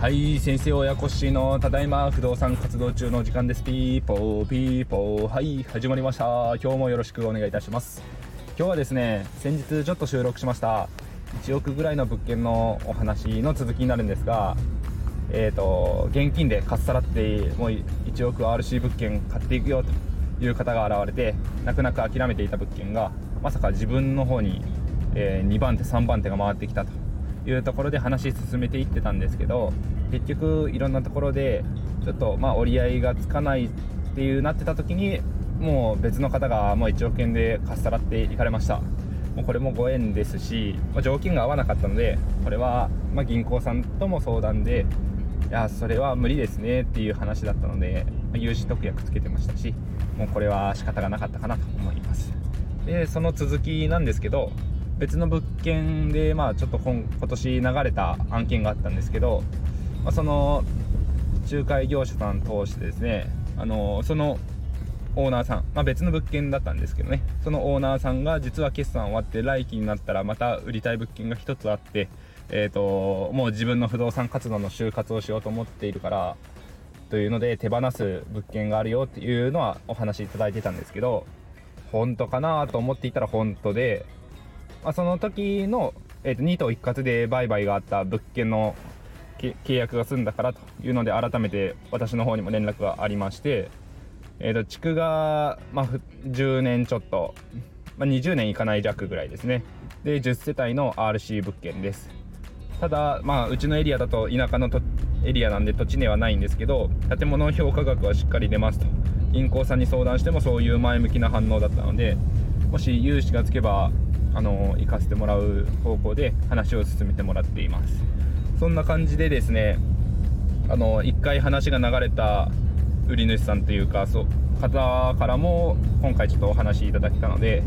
はい先生親子しのただいま不動産活動中の時間です。ピーポーピーポー。はい始まりました。今日もよろしくお願いいたします。今日はですね先日ちょっと収録しました。1億ぐらいの物件のお話の続きになるんですがえーと、現金でかっさらってもう1億 RC 物件買っていくよという方が現れて泣く泣く諦めていた物件がまさか自分の方に、えー、2番手3番手が回ってきたというところで話進めていってたんですけど結局いろんなところでちょっとまあ折り合いがつかないっていうなってた時にもう別の方がもう1億円でかっさらっていかれました。もうこれもご縁ですし、まあ、条件が合わなかったのでこれはま銀行さんとも相談でいやそれは無理ですねっていう話だったので、ま融資特約つけてましたしもうこれは仕方がなかったかなと思います。でその続きなんですけど別の物件でまあちょっと今今年流れた案件があったんですけど、まあ、その仲介業者さん通してですねあのそのオーナーさん、まあ、別の物件だったんですけどねそのオーナーさんが実は決算終わって来期になったらまた売りたい物件が1つあってえーと、もう自分の不動産活動の就活をしようと思っているからというので手放す物件があるよっていうのはお話しいただいてたんですけど本当かなと思っていたら本当で、まあ、その時の、えー、と2棟一括で売買があった物件の契約が済んだからというので改めて私の方にも連絡がありまして、えー、と築が、まあ、10年ちょっと、まあ、20年いかない弱ぐらいですね。で10世帯の RC 物件です。ただ、まあ、うちのエリアだと田舎のエリアなんで土地値はないんですけど建物の評価額はしっかり出ますと。銀行さんに相談してもそういう前向きな反応だったのでもし融資がつけばあの行かせてもらう方向で話を進めてもらっています。そんな感じでですねあの1回話が流れた売り主さんというかそう方からも今回ちょっとお話いただけたので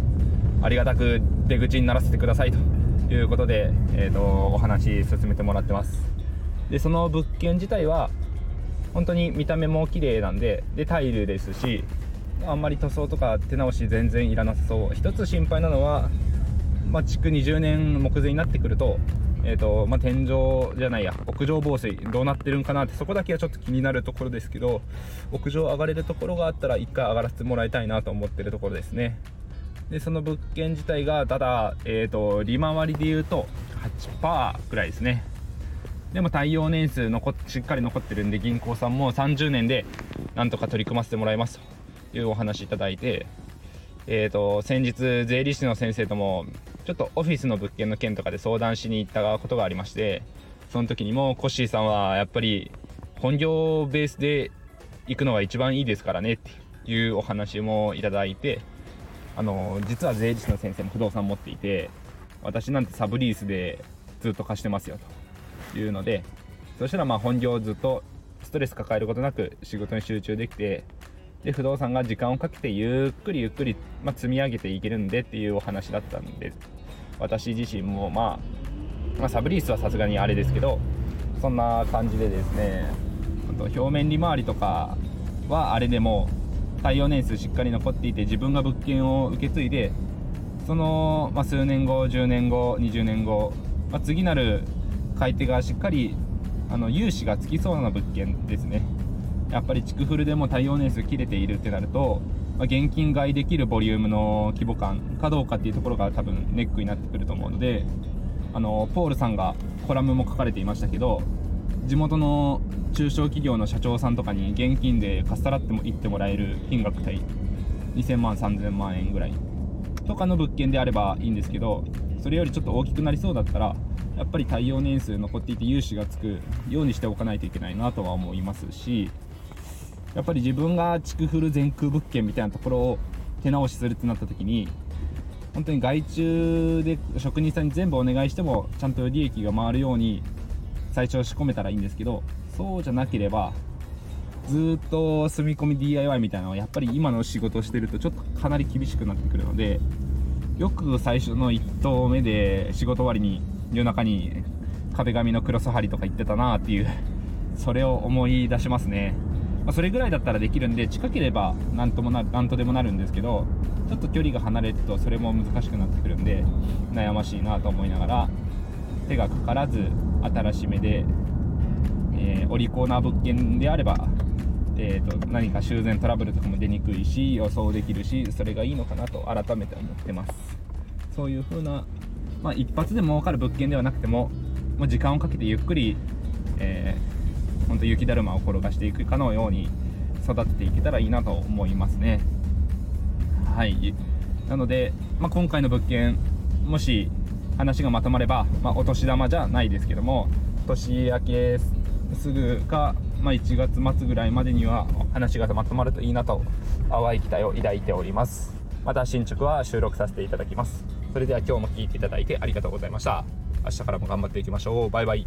ありがたく出口にならせてくださいと。いうことで、えーと、お話進めてもらってます。でその物件自体は本当に見た目も綺麗なんででタイルですしあんまり塗装とか手直し全然いらなさそう。一つ心配なのは、まあ、築20年目前になってくると,、えーとまあ、天井じゃないや屋上防水どうなってるんかなってそこだけはちょっと気になるところですけど屋上上がれるところがあったら1回上がらせてもらいたいなと思ってるところですね。でその物件自体がただ、えーと、利回りで言うと8%くらいですね。でも耐用年数残しっかり残ってるんで銀行さんも30年でなんとか取り組ませてもらいますと。いうお話いただいてえーと、先日税理士の先生ともちょっとオフィスの物件の件とかで相談しに行ったことがありましてその時にもコッシーさんはやっぱり本業ベースで行くのが一番いいですからねっていうお話もいただいてあの実は税理士の先生も不動産持っていて私なんてサブリースでずっと貸してますよと。いうのでそしたらまあ本業ずっとストレス抱えることなく仕事に集中できてで不動産が時間をかけてゆっくりゆっくり、まあ、積み上げていけるんでっていうお話だったんで私自身も、まあ、まあ、サブリースはさすがにあれですけどそんな感じでですね表面利回りとかはあれでも耐用年数しっかり残っていて自分が物件を受け継いでその、まあ、数年後10年後20年後、まあ、次なる買い手がしっかりあの融資がつきそうな物件ですね。やっぱり築フルでも耐用年数切れているってなると、まあ、現金買いできるボリュームの規模感かどうかっていうところが多分ネックになってくると思うのであのポールさんがコラムも書かれていましたけど地元の中小企業の社長さんとかに現金でかっさらっても行ってもらえる金額帯2000万3000万円ぐらいとかの物件であればいいんですけどそれよりちょっと大きくなりそうだったらやっぱり耐用年数残っていて融資がつくようにしておかないといけないなとは思いますしやっぱり自分が築フル全空物件みたいなところを手直しするってなった時に本当に外注で職人さんに全部お願いしてもちゃんと利益が回るように最初仕込めたらいいんですけどそうじゃなければずっと住み込み DIY みたいなのはやっぱり今の仕事をしてるとちょっとかなり厳しくなってくるのでよく最初の1投目で仕事終わりに夜中に壁紙のクロス張りとか言ってたなっていうそれを思い出しますね。まあ、それぐらいだったらできるんで近ければ何ともな何とでもなるんですけどちょっと距離が離れるとそれも難しくなってくるんで悩ましいなと思いながら手がかからず新しめで、えー、お利口な物件であれば、えーと、何か修繕トラブルとかも出にくいし予想できるしそれがいいのかなと改めて思ってます。そういう風な、まあ、一発で儲かる物件ではなくてももう時間をかけてゆっくり、えー、本当雪だるまを転がしていくかのように育てていけたらいいなと思いますね。はい。なので、まあ、今回の物件もし話がまとまれば、まあ、お年玉じゃないですけども年明けすぐか、まあ、1月末ぐらいまでには話がまとまるといいなと淡い期待を抱いております。また進捗は収録させていただきます。それでは今日も聴いていただいてありがとうございました。明日からも頑張っていきましょう。バイバイ。